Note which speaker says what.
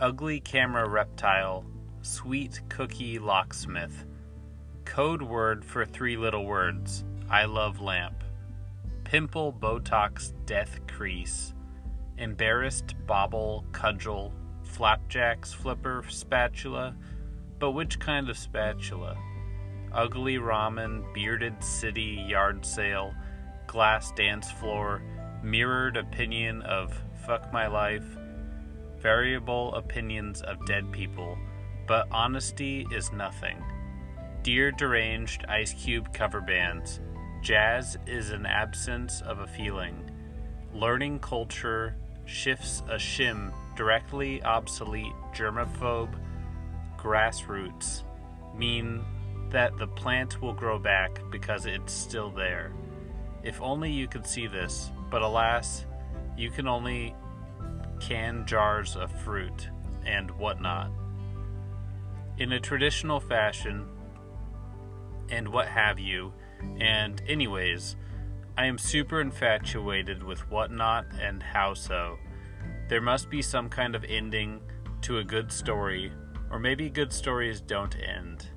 Speaker 1: ugly camera reptile, sweet cookie locksmith, code word for three little words. I love lamp, pimple botox death crease, embarrassed bobble cudgel, flapjacks flipper spatula, but which kind of spatula? Ugly ramen, bearded city yard sale, glass dance floor, mirrored opinion of fuck my life, variable opinions of dead people, but honesty is nothing. Dear deranged ice cube cover bands, jazz is an absence of a feeling. Learning culture shifts a shim directly obsolete germaphobe grassroots mean that the plant will grow back because it's still there. If only you could see this, but alas, you can only can jars of fruit and whatnot. In a traditional fashion, and what have you, and anyways, I am super infatuated with whatnot and how so. There must be some kind of ending to a good story, or maybe good stories don't end.